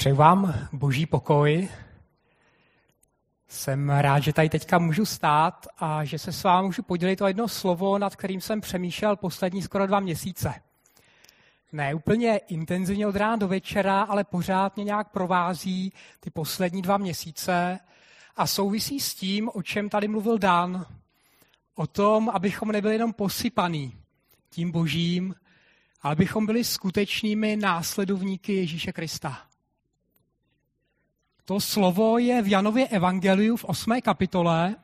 Přeju vám boží pokoj. Jsem rád, že tady teďka můžu stát a že se s vámi můžu podělit o jedno slovo, nad kterým jsem přemýšlel poslední skoro dva měsíce. Ne úplně intenzivně od rána do večera, ale pořád mě nějak provází ty poslední dva měsíce a souvisí s tím, o čem tady mluvil Dan. O tom, abychom nebyli jenom posypaný tím božím, ale abychom byli skutečnými následovníky Ježíše Krista. To slovo je v Janově evangeliu v 8. kapitole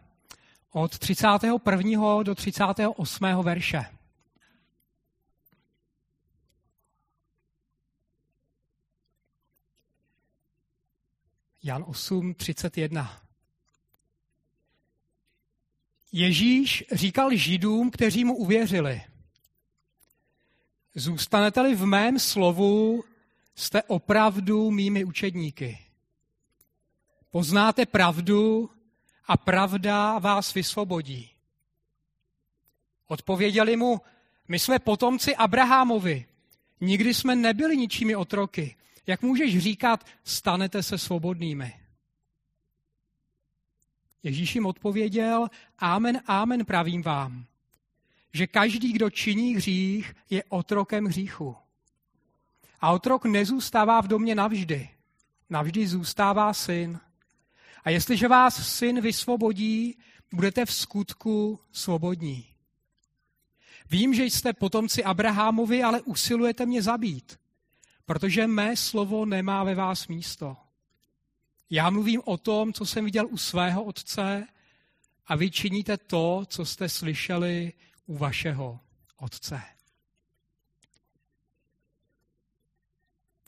od 31. do 38. verše. Jan 8, 31. Ježíš říkal Židům, kteří mu uvěřili. Zůstanete-li v mém slovu, jste opravdu mými učedníky. Poznáte pravdu a pravda vás vysvobodí. Odpověděli mu, my jsme potomci Abrahamovi. Nikdy jsme nebyli ničími otroky. Jak můžeš říkat, stanete se svobodnými? Ježíš jim odpověděl, amen, amen pravím vám, že každý, kdo činí hřích, je otrokem hříchu. A otrok nezůstává v domě navždy. Navždy zůstává syn. A jestliže vás syn vysvobodí, budete v skutku svobodní. Vím, že jste potomci Abrahamovi, ale usilujete mě zabít, protože mé slovo nemá ve vás místo. Já mluvím o tom, co jsem viděl u svého otce a vy činíte to, co jste slyšeli u vašeho otce.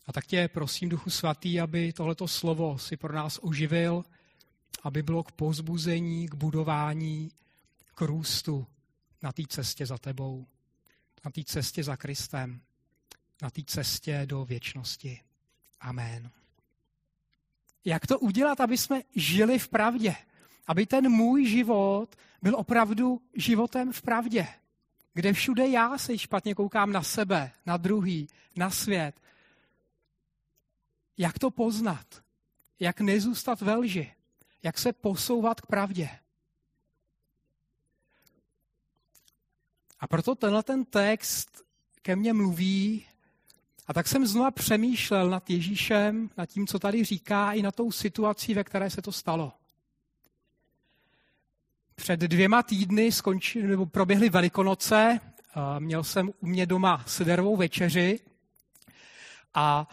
A tak tě prosím, Duchu Svatý, aby tohleto slovo si pro nás oživil, aby bylo k pozbuzení, k budování, k růstu na té cestě za tebou, na té cestě za Kristem, na té cestě do věčnosti. Amen. Jak to udělat, aby jsme žili v pravdě? Aby ten můj život byl opravdu životem v pravdě. Kde všude já se špatně koukám na sebe, na druhý, na svět. Jak to poznat? Jak nezůstat ve lži? Jak se posouvat k pravdě? A proto tenhle ten text ke mně mluví a tak jsem znova přemýšlel nad Ježíšem, nad tím, co tady říká, i na tou situací, ve které se to stalo. Před dvěma týdny skončili, nebo proběhly Velikonoce, měl jsem u mě doma sederovou večeři a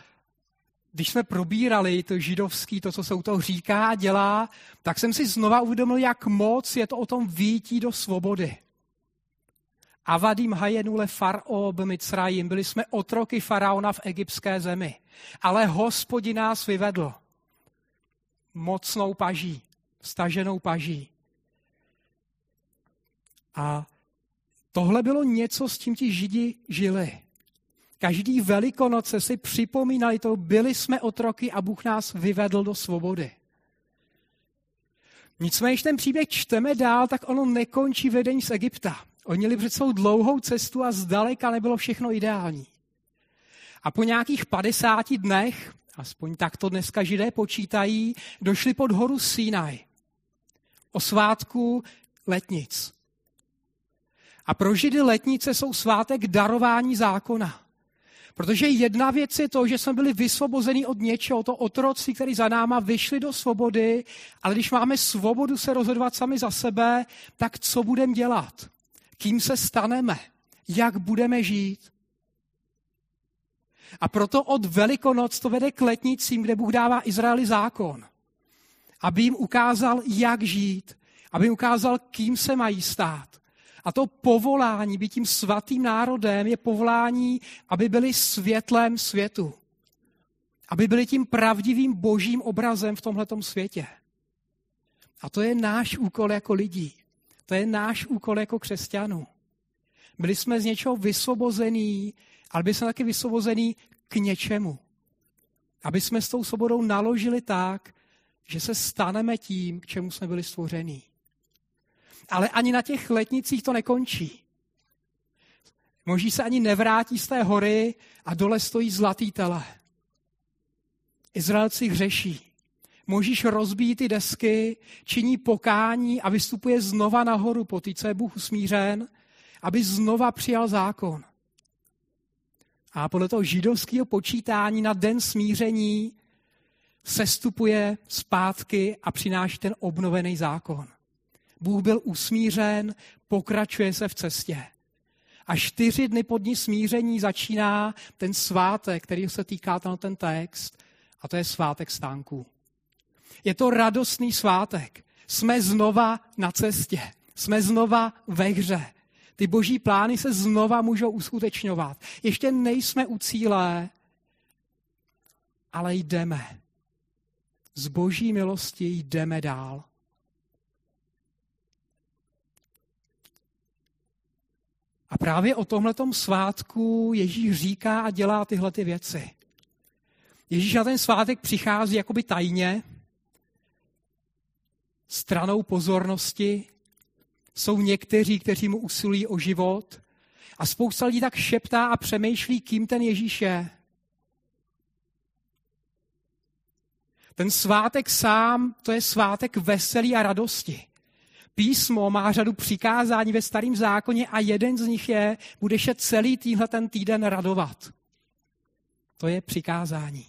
když jsme probírali to židovský, to, co se u toho říká a dělá, tak jsem si znova uvědomil, jak moc je to o tom výjití do svobody. Avadim hajenule farao b'mitzrayim. Byli jsme otroky faraona v egyptské zemi. Ale hospodin nás vyvedl mocnou paží, staženou paží. A tohle bylo něco, s tím ti židi žili. Každý velikonoce si připomínali to, byli jsme otroky a Bůh nás vyvedl do svobody. Nicméně, když ten příběh čteme dál, tak ono nekončí vedení z Egypta. Oni měli před svou dlouhou cestu a zdaleka nebylo všechno ideální. A po nějakých 50 dnech, aspoň tak to dneska židé počítají, došli pod horu Sinai. O svátku letnic. A pro židy letnice jsou svátek darování zákona. Protože jedna věc je to, že jsme byli vysvobozeni od něčeho, to otroctví, který za náma vyšli do svobody, ale když máme svobodu se rozhodovat sami za sebe, tak co budeme dělat? Kým se staneme? Jak budeme žít? A proto od Velikonoc to vede k letnicím, kde Bůh dává Izraeli zákon. Aby jim ukázal, jak žít. Aby jim ukázal, kým se mají stát. A to povolání být tím svatým národem je povolání, aby byli světlem světu. Aby byli tím pravdivým božím obrazem v tomhletom světě. A to je náš úkol jako lidí. To je náš úkol jako křesťanů. Byli jsme z něčeho vysvobození, ale byli jsme taky vysvobození k něčemu. Aby jsme s tou svobodou naložili tak, že se staneme tím, k čemu jsme byli stvoření. Ale ani na těch letnicích to nekončí. Moží se ani nevrátí z té hory a dole stojí zlatý tele. Izraelci hřeší. Možíš rozbít ty desky, činí pokání a vystupuje znova nahoru po té, co je Bůh usmířen, aby znova přijal zákon. A podle toho židovského počítání na den smíření sestupuje zpátky a přináší ten obnovený zákon. Bůh byl usmířen, pokračuje se v cestě. A čtyři dny po dní smíření začíná ten svátek, který se týká ten text, a to je svátek stánků. Je to radostný svátek. Jsme znova na cestě. Jsme znova ve hře. Ty boží plány se znova můžou uskutečňovat. Ještě nejsme u cíle, ale jdeme. Z boží milosti jdeme dál. A právě o tomhletom svátku Ježíš říká a dělá tyhle ty věci. Ježíš na ten svátek přichází jakoby tajně, stranou pozornosti. Jsou někteří, kteří mu usilují o život. A spousta lidí tak šeptá a přemýšlí, kým ten Ježíš je. Ten svátek sám, to je svátek veselí a radosti. Písmo má řadu přikázání ve starém zákoně a jeden z nich je, budeš se celý týhle ten týden radovat. To je přikázání.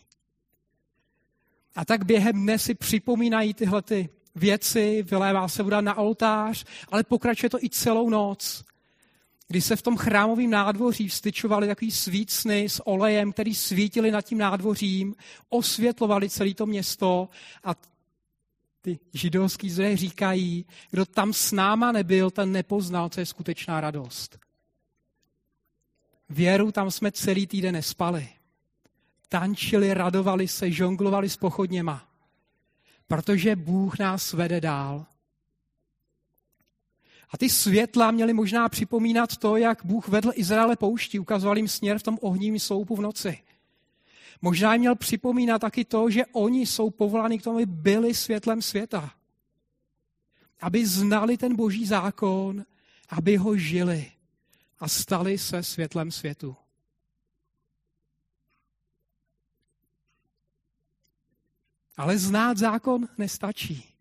A tak během dne si připomínají tyhle ty věci, vylévá se voda na oltář, ale pokračuje to i celou noc. Kdy se v tom chrámovém nádvoří vstyčovali takový svícny s olejem, který svítili nad tím nádvořím, osvětlovali celé to město a ty židovský zdroje říkají, kdo tam s náma nebyl, ten nepoznal, co je skutečná radost. Věru tam jsme celý týden nespali. Tančili, radovali se, žonglovali s pochodněma. Protože Bůh nás vede dál. A ty světla měly možná připomínat to, jak Bůh vedl Izraele pouští, ukazoval jim směr v tom ohním sloupu v noci. Možná jim měl připomínat taky to, že oni jsou povoláni k tomu, aby byli světlem světa. Aby znali ten boží zákon, aby ho žili a stali se světlem světu. Ale znát zákon nestačí.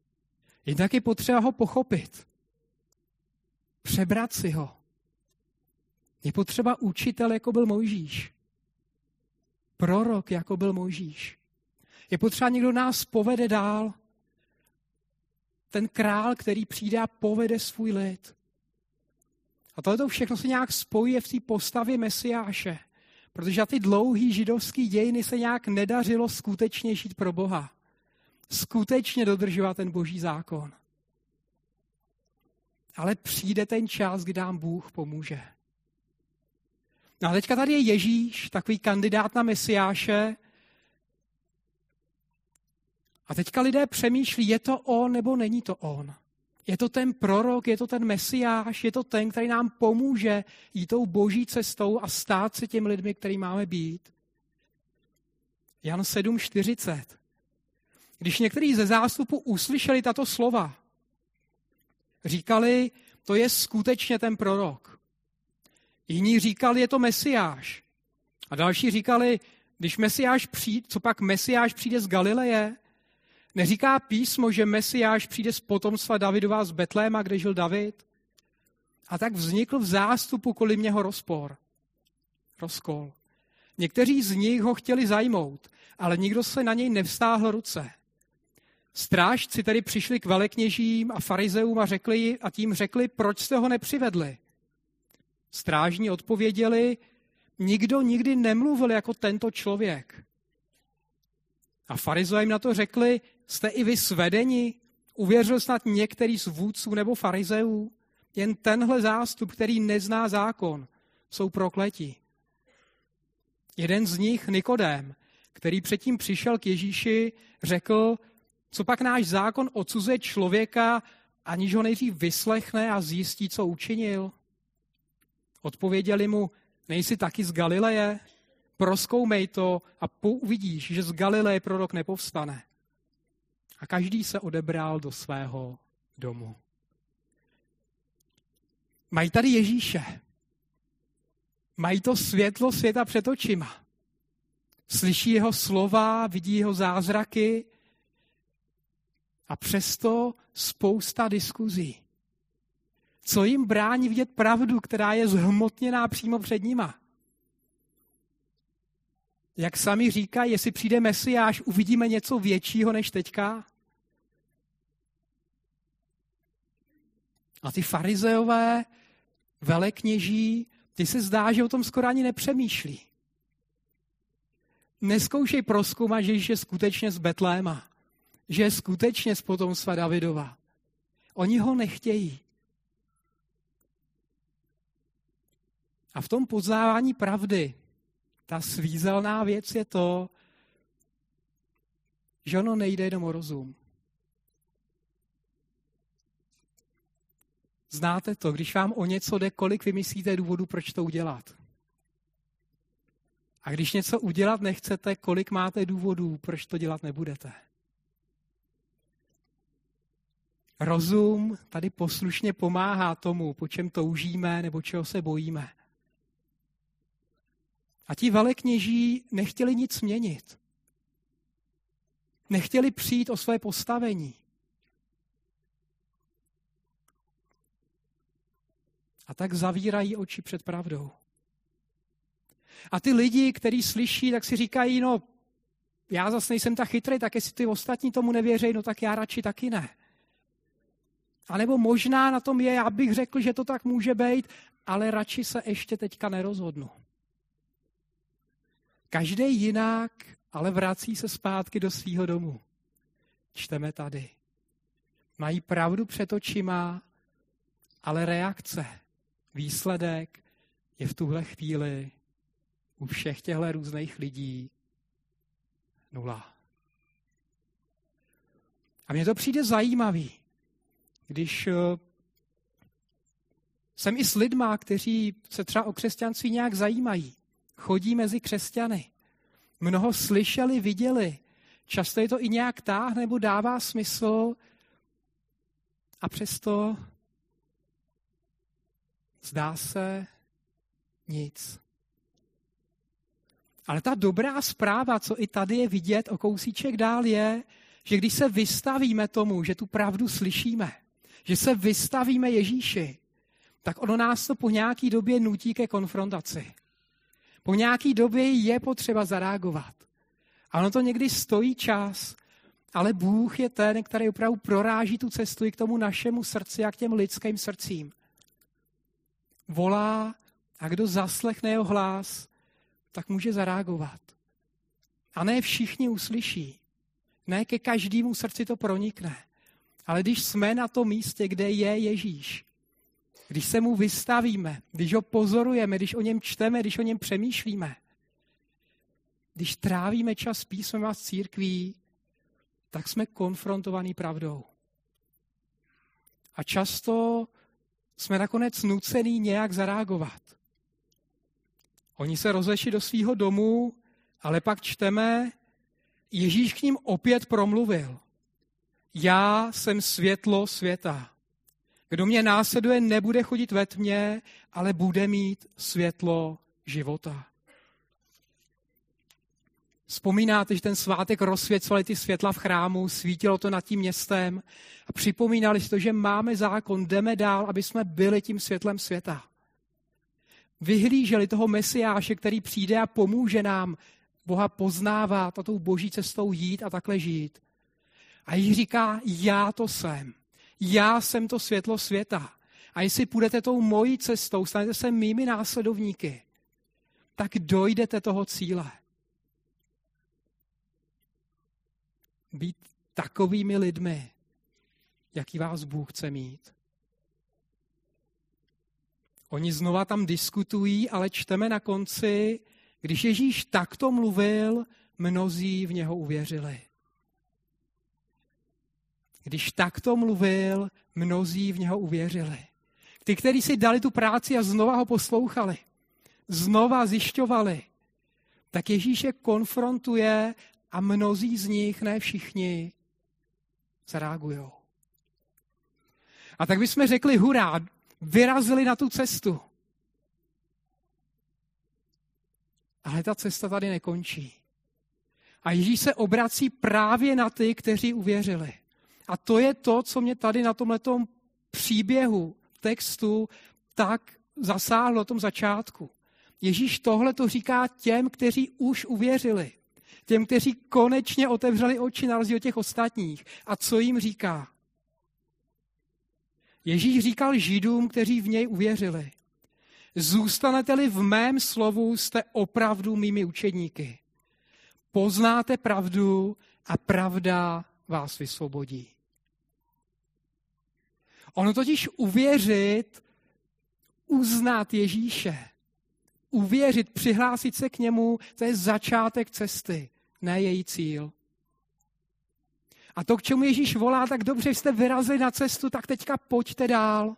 Je taky potřeba ho pochopit. Přebrat si ho. Je potřeba učitel, jako byl Mojžíš prorok, jako byl Mojžíš. Je potřeba někdo nás povede dál. Ten král, který přijde a povede svůj lid. A tohle všechno se nějak spojí v té postavě Mesiáše. Protože za ty dlouhý židovský dějiny se nějak nedařilo skutečně žít pro Boha. Skutečně dodržovat ten boží zákon. Ale přijde ten čas, kdy nám Bůh pomůže. No a teďka tady je Ježíš, takový kandidát na Mesiáše. A teďka lidé přemýšlí, je to on nebo není to on. Je to ten prorok, je to ten mesiáš, je to ten, který nám pomůže jít tou boží cestou a stát se těm lidmi, který máme být. Jan 7.40. Když některý ze zástupu uslyšeli tato slova, říkali, to je skutečně ten prorok. Jiní říkali, je to Mesiáš. A další říkali, když Mesiáš přijde, co pak Mesiáš přijde z Galileje? Neříká písmo, že Mesiáš přijde z potomstva Davidova z Betléma, kde žil David? A tak vznikl v zástupu kolem něho rozpor. Rozkol. Někteří z nich ho chtěli zajmout, ale nikdo se na něj nevstáhl ruce. Strážci tedy přišli k velekněžím a farizeům a, řekli, a tím řekli, proč jste ho nepřivedli. Strážní odpověděli, nikdo nikdy nemluvil jako tento člověk. A farizové jim na to řekli, jste i vy svedeni? Uvěřil snad některý z vůdců nebo farizeů? Jen tenhle zástup, který nezná zákon, jsou prokleti. Jeden z nich, Nikodém, který předtím přišel k Ježíši, řekl, co pak náš zákon odsuzuje člověka, aniž ho nejdřív vyslechne a zjistí, co učinil? Odpověděli mu, nejsi taky z Galileje? Proskoumej to a uvidíš, že z Galileje prorok nepovstane. A každý se odebral do svého domu. Mají tady Ježíše. Mají to světlo světa před očima. Slyší jeho slova, vidí jeho zázraky a přesto spousta diskuzí. Co jim brání vidět pravdu, která je zhmotněná přímo před nima? Jak sami říkají, jestli přijde Mesiáš, uvidíme něco většího než teďka? A ty farizeové, velekněží, ty se zdá, že o tom skoro ani nepřemýšlí. Neskoušej proskoumat, že je skutečně z Betléma, že je skutečně z potomstva Davidova. Oni ho nechtějí. A v tom poznávání pravdy ta svízelná věc je to, že ono nejde jenom o rozum. Znáte to, když vám o něco jde, kolik vymyslíte důvodu, proč to udělat. A když něco udělat nechcete, kolik máte důvodů, proč to dělat nebudete. Rozum tady poslušně pomáhá tomu, po čem toužíme nebo čeho se bojíme. A ti velekněží nechtěli nic měnit. Nechtěli přijít o své postavení. A tak zavírají oči před pravdou. A ty lidi, kteří slyší, tak si říkají, no, já zase nejsem tak chytrý, tak jestli ty ostatní tomu nevěří, no tak já radši taky ne. A nebo možná na tom je, já bych řekl, že to tak může být, ale radši se ještě teďka nerozhodnu. Každý jinak, ale vrací se zpátky do svého domu. Čteme tady. Mají pravdu před očima, ale reakce, výsledek je v tuhle chvíli u všech těchto různých lidí nula. A mně to přijde zajímavý, když eh, jsem i s lidma, kteří se třeba o křesťanství nějak zajímají chodí mezi křesťany. Mnoho slyšeli, viděli. Často je to i nějak táh nebo dává smysl. A přesto zdá se nic. Ale ta dobrá zpráva, co i tady je vidět o kousíček dál, je, že když se vystavíme tomu, že tu pravdu slyšíme, že se vystavíme Ježíši, tak ono nás to po nějaký době nutí ke konfrontaci. Po nějaký době je potřeba zareagovat. A ono to někdy stojí čas, ale Bůh je ten, který opravdu proráží tu cestu i k tomu našemu srdci a k těm lidským srdcím. Volá a kdo zaslechne jeho hlas, tak může zareagovat. A ne všichni uslyší. Ne ke každému srdci to pronikne. Ale když jsme na tom místě, kde je Ježíš, když se mu vystavíme, když ho pozorujeme, když o něm čteme, když o něm přemýšlíme, když trávíme čas písmem a církví, tak jsme konfrontovaní pravdou. A často jsme nakonec nucený nějak zareagovat. Oni se rozešli do svého domu, ale pak čteme, Ježíš k ním opět promluvil. Já jsem světlo světa. Kdo mě následuje, nebude chodit ve tmě, ale bude mít světlo života. Vzpomínáte, že ten svátek rozsvěcovali ty světla v chrámu, svítilo to nad tím městem a připomínali si to, že máme zákon, jdeme dál, aby jsme byli tím světlem světa. Vyhlíželi toho mesiáše, který přijde a pomůže nám Boha poznávat a tou boží cestou jít a takhle žít. A jí říká, já to jsem. Já jsem to světlo světa. A jestli půjdete tou mojí cestou, stanete se mými následovníky, tak dojdete toho cíle. Být takovými lidmi, jaký vás Bůh chce mít. Oni znova tam diskutují, ale čteme na konci, když Ježíš takto mluvil, mnozí v něho uvěřili. Když takto mluvil, mnozí v něho uvěřili. Ty, kteří si dali tu práci a znova ho poslouchali, znova zjišťovali, tak Ježíš je konfrontuje a mnozí z nich, ne všichni, zareagují. A tak bychom řekli, hurá, vyrazili na tu cestu. Ale ta cesta tady nekončí. A Ježíš se obrací právě na ty, kteří uvěřili. A to je to, co mě tady na tomhle příběhu, textu, tak zasáhlo tom začátku. Ježíš tohle to říká těm, kteří už uvěřili. Těm, kteří konečně otevřeli oči na rozdíl těch ostatních. A co jim říká? Ježíš říkal Židům, kteří v něj uvěřili. Zůstanete-li v mém slovu, jste opravdu mými učedníky. Poznáte pravdu a pravda vás vysvobodí. Ono totiž uvěřit, uznat Ježíše, uvěřit, přihlásit se k němu, to je začátek cesty, ne její cíl. A to, k čemu Ježíš volá, tak dobře jste vyrazili na cestu, tak teďka pojďte dál.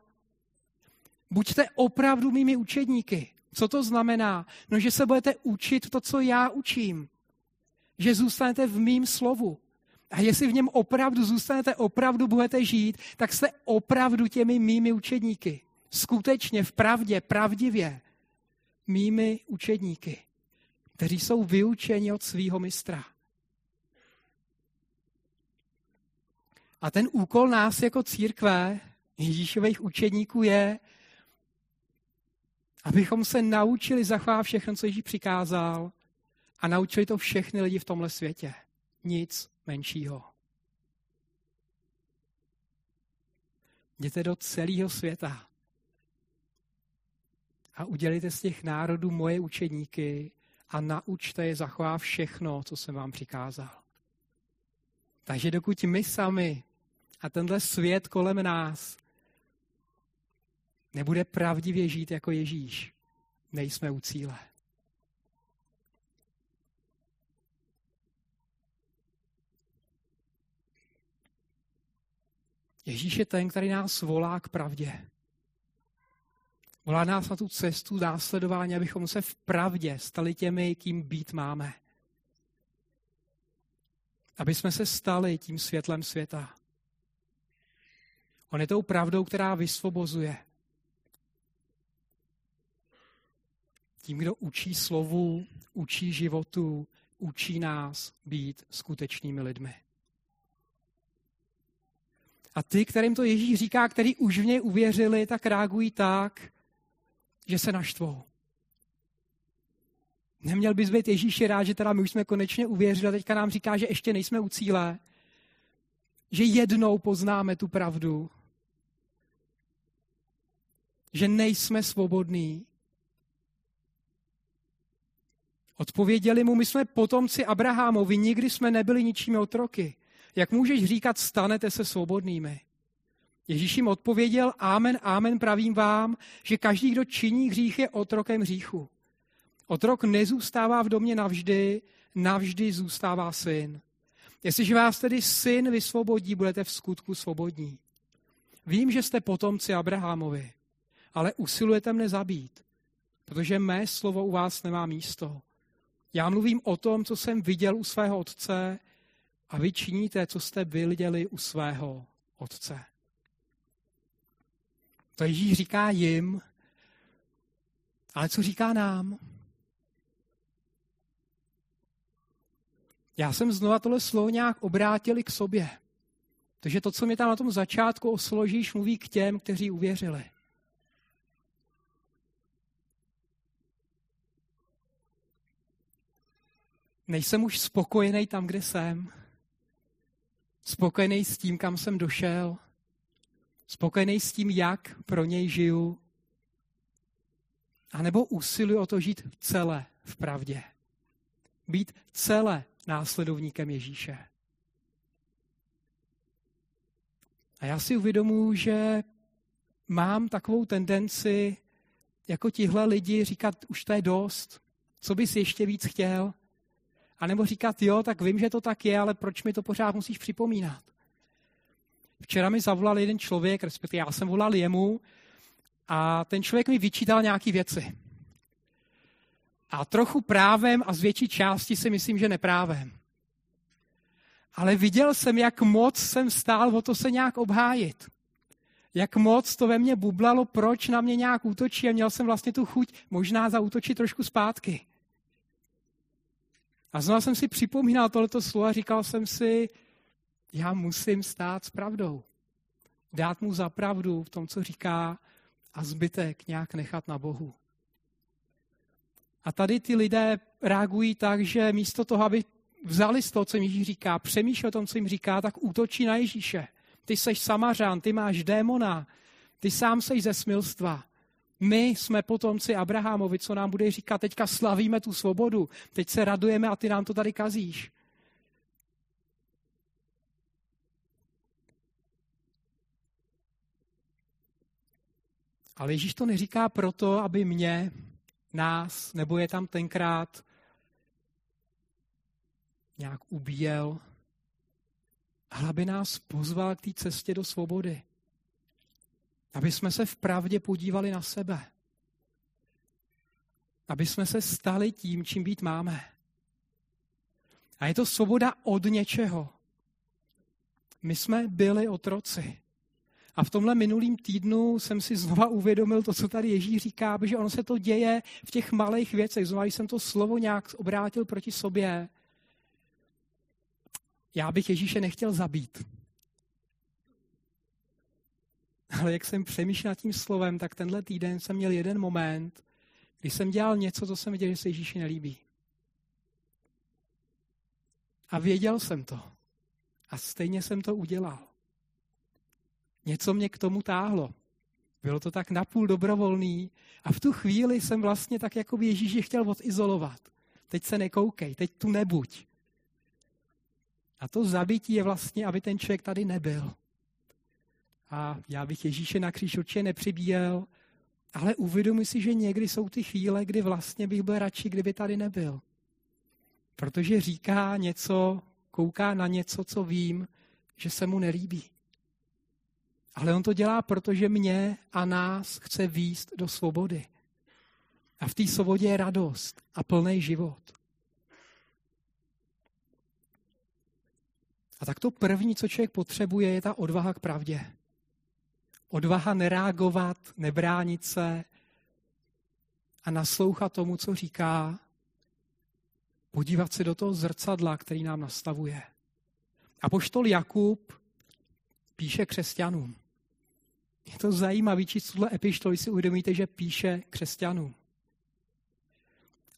Buďte opravdu mými učedníky. Co to znamená? No, že se budete učit to, co já učím. Že zůstanete v mým slovu. A jestli v něm opravdu zůstanete, opravdu budete žít, tak jste opravdu těmi mými učedníky. Skutečně, v pravdě, pravdivě. Mými učedníky, kteří jsou vyučeni od svého mistra. A ten úkol nás jako církve, Ježíšových učedníků je, abychom se naučili zachovávat všechno, co Ježíš přikázal a naučili to všechny lidi v tomhle světě. Nic menšího. Jděte do celého světa a udělejte z těch národů moje učedníky a naučte je zachovat všechno, co jsem vám přikázal. Takže dokud my sami a tenhle svět kolem nás nebude pravdivě žít jako Ježíš, nejsme u cíle. Ježíš je ten, který nás volá k pravdě. Volá nás na tu cestu následování, abychom se v pravdě stali těmi, kým být máme. Aby jsme se stali tím světlem světa. On je tou pravdou, která vysvobozuje. Tím, kdo učí slovu, učí životu, učí nás být skutečnými lidmi. A ty, kterým to Ježíš říká, který už v něj uvěřili, tak reagují tak, že se naštvou. Neměl bys být Ježíši rád, že teda my už jsme konečně uvěřili a teďka nám říká, že ještě nejsme u cíle, že jednou poznáme tu pravdu, že nejsme svobodní. Odpověděli mu, my jsme potomci Abrahamovi, nikdy jsme nebyli ničími otroky. Jak můžeš říkat, stanete se svobodnými? Ježíš jim odpověděl, amen, amen, pravím vám, že každý, kdo činí hřích, je otrokem hříchu. Otrok nezůstává v domě navždy, navždy zůstává syn. Jestliže vás tedy syn vysvobodí, budete v skutku svobodní. Vím, že jste potomci Abrahamovi, ale usilujete mne zabít, protože mé slovo u vás nemá místo. Já mluvím o tom, co jsem viděl u svého otce a vy činíte, co jste viděli u svého otce. To Ježíš říká jim, ale co říká nám? Já jsem znova tohle slovo nějak obrátili k sobě. Takže to, co mě tam na tom začátku osložíš, mluví k těm, kteří uvěřili. Nejsem už spokojený tam, kde jsem. Spokojený s tím, kam jsem došel. Spokojený s tím, jak pro něj žiju. A nebo usiluji o to žít celé v pravdě. Být celé následovníkem Ježíše. A já si uvědomuji, že mám takovou tendenci jako tihle lidi říkat, už to je dost, co bys ještě víc chtěl? A nebo říkat, jo, tak vím, že to tak je, ale proč mi to pořád musíš připomínat? Včera mi zavolal jeden člověk, respektive já jsem volal jemu, a ten člověk mi vyčítal nějaké věci. A trochu právem a z větší části si myslím, že neprávem. Ale viděl jsem, jak moc jsem stál o to se nějak obhájit. Jak moc to ve mně bublalo, proč na mě nějak útočí a měl jsem vlastně tu chuť možná zautočit trošku zpátky. A znovu jsem si připomínal tohleto slovo a říkal jsem si, já musím stát s pravdou. Dát mu za pravdu v tom, co říká a zbytek nějak nechat na Bohu. A tady ty lidé reagují tak, že místo toho, aby vzali z toho, co jim Ježíš říká, přemýšleli o tom, co jim říká, tak útočí na Ježíše. Ty seš samařán, ty máš démona, ty sám seš ze smilstva. My jsme potomci Abrahamovi, co nám bude říkat, teďka slavíme tu svobodu, teď se radujeme a ty nám to tady kazíš. Ale Ježíš to neříká proto, aby mě, nás, nebo je tam tenkrát nějak ubíjel, ale aby nás pozval k té cestě do svobody. Aby jsme se v pravdě podívali na sebe. Aby jsme se stali tím, čím být máme. A je to svoboda od něčeho. My jsme byli otroci. A v tomhle minulým týdnu jsem si znova uvědomil to, co tady Ježíš říká, že ono se to děje v těch malých věcech. Znova jsem to slovo nějak obrátil proti sobě. Já bych Ježíše nechtěl zabít. Ale jak jsem přemýšlel tím slovem, tak tenhle týden jsem měl jeden moment, kdy jsem dělal něco, co jsem viděl, že se Ježíši nelíbí. A věděl jsem to. A stejně jsem to udělal. Něco mě k tomu táhlo. Bylo to tak napůl dobrovolný a v tu chvíli jsem vlastně tak jako by Ježíš chtěl odizolovat. Teď se nekoukej, teď tu nebuď. A to zabití je vlastně, aby ten člověk tady nebyl. A já bych Ježíše na kříž určitě nepřibíjel, ale uvědomuji si, že někdy jsou ty chvíle, kdy vlastně bych byl radši, kdyby tady nebyl. Protože říká něco, kouká na něco, co vím, že se mu nelíbí. Ale on to dělá, protože mě a nás chce výst do svobody. A v té svobodě je radost a plný život. A tak to první, co člověk potřebuje, je ta odvaha k pravdě. Odvaha nereagovat, nebránit se a naslouchat tomu, co říká, podívat se do toho zrcadla, který nám nastavuje. A poštol Jakub píše křesťanům. Je to zajímavé číst tuhle epištoli, si uvědomíte, že píše křesťanům.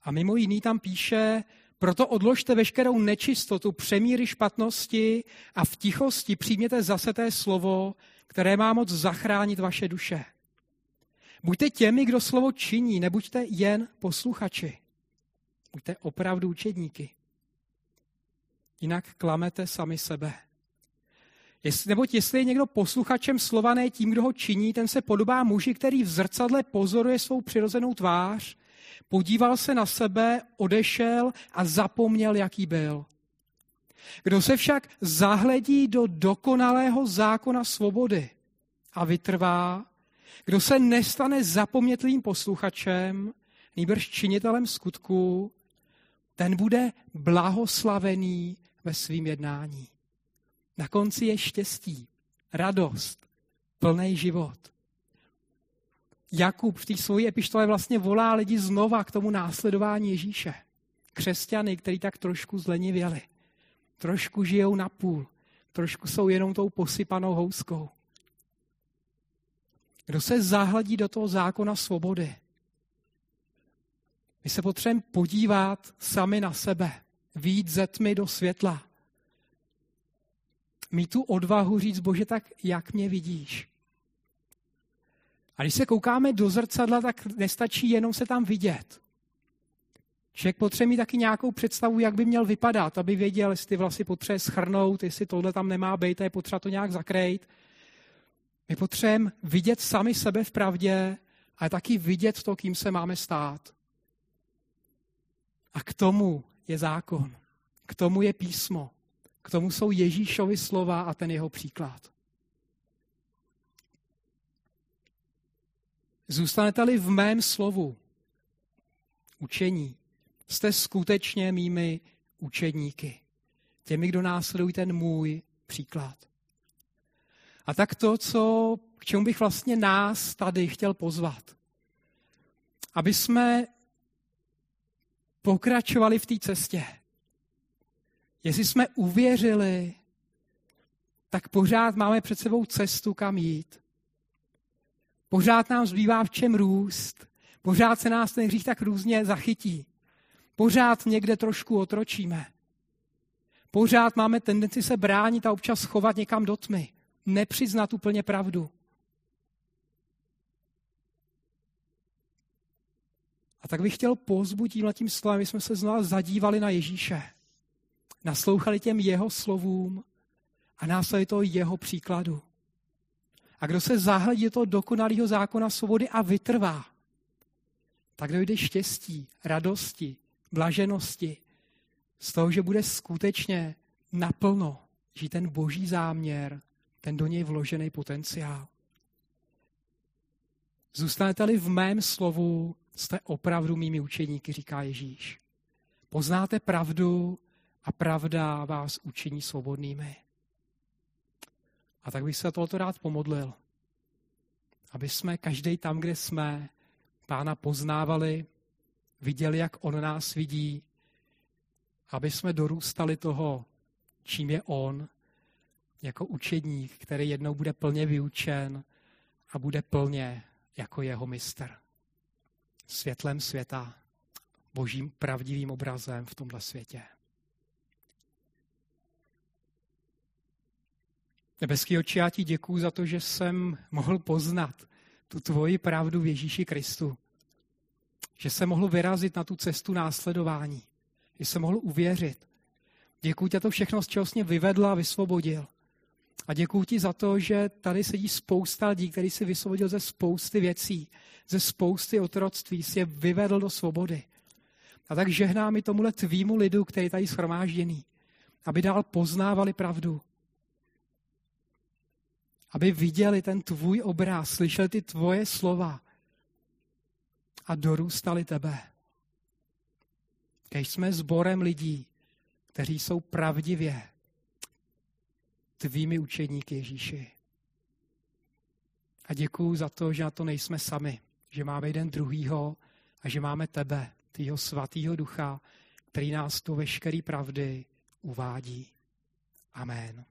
A mimo jiný tam píše, proto odložte veškerou nečistotu, přemíry špatnosti a v tichosti přijměte zase té slovo, které má moc zachránit vaše duše. Buďte těmi, kdo slovo činí, nebuďte jen posluchači. Buďte opravdu učedníky. Jinak klamete sami sebe. Jestli, neboť jestli je někdo posluchačem slova, ne tím, kdo ho činí, ten se podobá muži, který v zrcadle pozoruje svou přirozenou tvář, podíval se na sebe, odešel a zapomněl, jaký byl. Kdo se však zahledí do dokonalého zákona svobody a vytrvá, kdo se nestane zapomnětlým posluchačem, nýbrž činitelem skutku, ten bude blahoslavený ve svým jednání. Na konci je štěstí, radost, plný život. Jakub v té své epištole vlastně volá lidi znova k tomu následování Ježíše. Křesťany, který tak trošku zlenivěli. Trošku žijou na půl. Trošku jsou jenom tou posypanou houskou. Kdo se zahladí do toho zákona svobody? My se potřebujeme podívat sami na sebe. Vít ze tmy do světla mít tu odvahu říct, bože, tak jak mě vidíš? A když se koukáme do zrcadla, tak nestačí jenom se tam vidět. Člověk potřebuje mít taky nějakou představu, jak by měl vypadat, aby věděl, jestli ty vlasy potřebuje schrnout, jestli tohle tam nemá být, je potřeba to nějak zakrejt. My potřebujeme vidět sami sebe v pravdě, ale taky vidět to, kým se máme stát. A k tomu je zákon. K tomu je písmo. K tomu jsou Ježíšovi slova a ten jeho příklad. Zůstanete-li v mém slovu, učení, jste skutečně mými učedníky. Těmi, kdo následují ten můj příklad. A tak to, co, k čemu bych vlastně nás tady chtěl pozvat. Aby jsme pokračovali v té cestě. jestli jsme uvěřili, tak pořád máme před sebou cestu, kam jít. Pořád nám zbývá v čem růst. Pořád se nás ten hřích tak různě zachytí. Pořád někde trošku otročíme. Pořád máme tendenci se bránit a občas schovat někam do tmy. Nepřiznat úplně pravdu. A tak bych chtěl pozbudit tím slovem, jsme se znovu zadívali na Ježíše. Naslouchali těm jeho slovům a následně toho jeho příkladu. A kdo se zahledí do toho dokonalého zákona svobody a vytrvá, tak dojde štěstí, radosti, blaženosti z toho, že bude skutečně naplno žít ten boží záměr, ten do něj vložený potenciál. Zůstanete-li v mém slovu, jste opravdu mými učeníky, říká Ježíš. Poznáte pravdu a pravda vás učiní svobodnými. A tak bych se tohoto rád pomodlil. Aby jsme každý tam, kde jsme, pána poznávali, viděli, jak on nás vidí, aby jsme dorůstali toho, čím je on, jako učedník, který jednou bude plně vyučen a bude plně jako jeho mistr. Světlem světa, božím pravdivým obrazem v tomhle světě. Nebeský oči, já ti děkuju za to, že jsem mohl poznat tu tvoji pravdu v Ježíši Kristu. Že jsem mohl vyrazit na tu cestu následování. Že jsem mohl uvěřit. Děkuji ti to všechno, z čeho jsi mě vyvedl a vysvobodil. A děkuji ti za to, že tady sedí spousta lidí, který si vysvobodil ze spousty věcí, ze spousty otroctví, si je vyvedl do svobody. A tak žehnám i tomuhle tvýmu lidu, který tady schromážděný, aby dál poznávali pravdu, aby viděli ten tvůj obraz, slyšeli ty tvoje slova a dorůstali tebe. Kež jsme sborem lidí, kteří jsou pravdivě tvými učedníky Ježíši. A děkuju za to, že na to nejsme sami, že máme jeden druhýho a že máme tebe, tvýho svatýho ducha, který nás tu veškerý pravdy uvádí. Amen.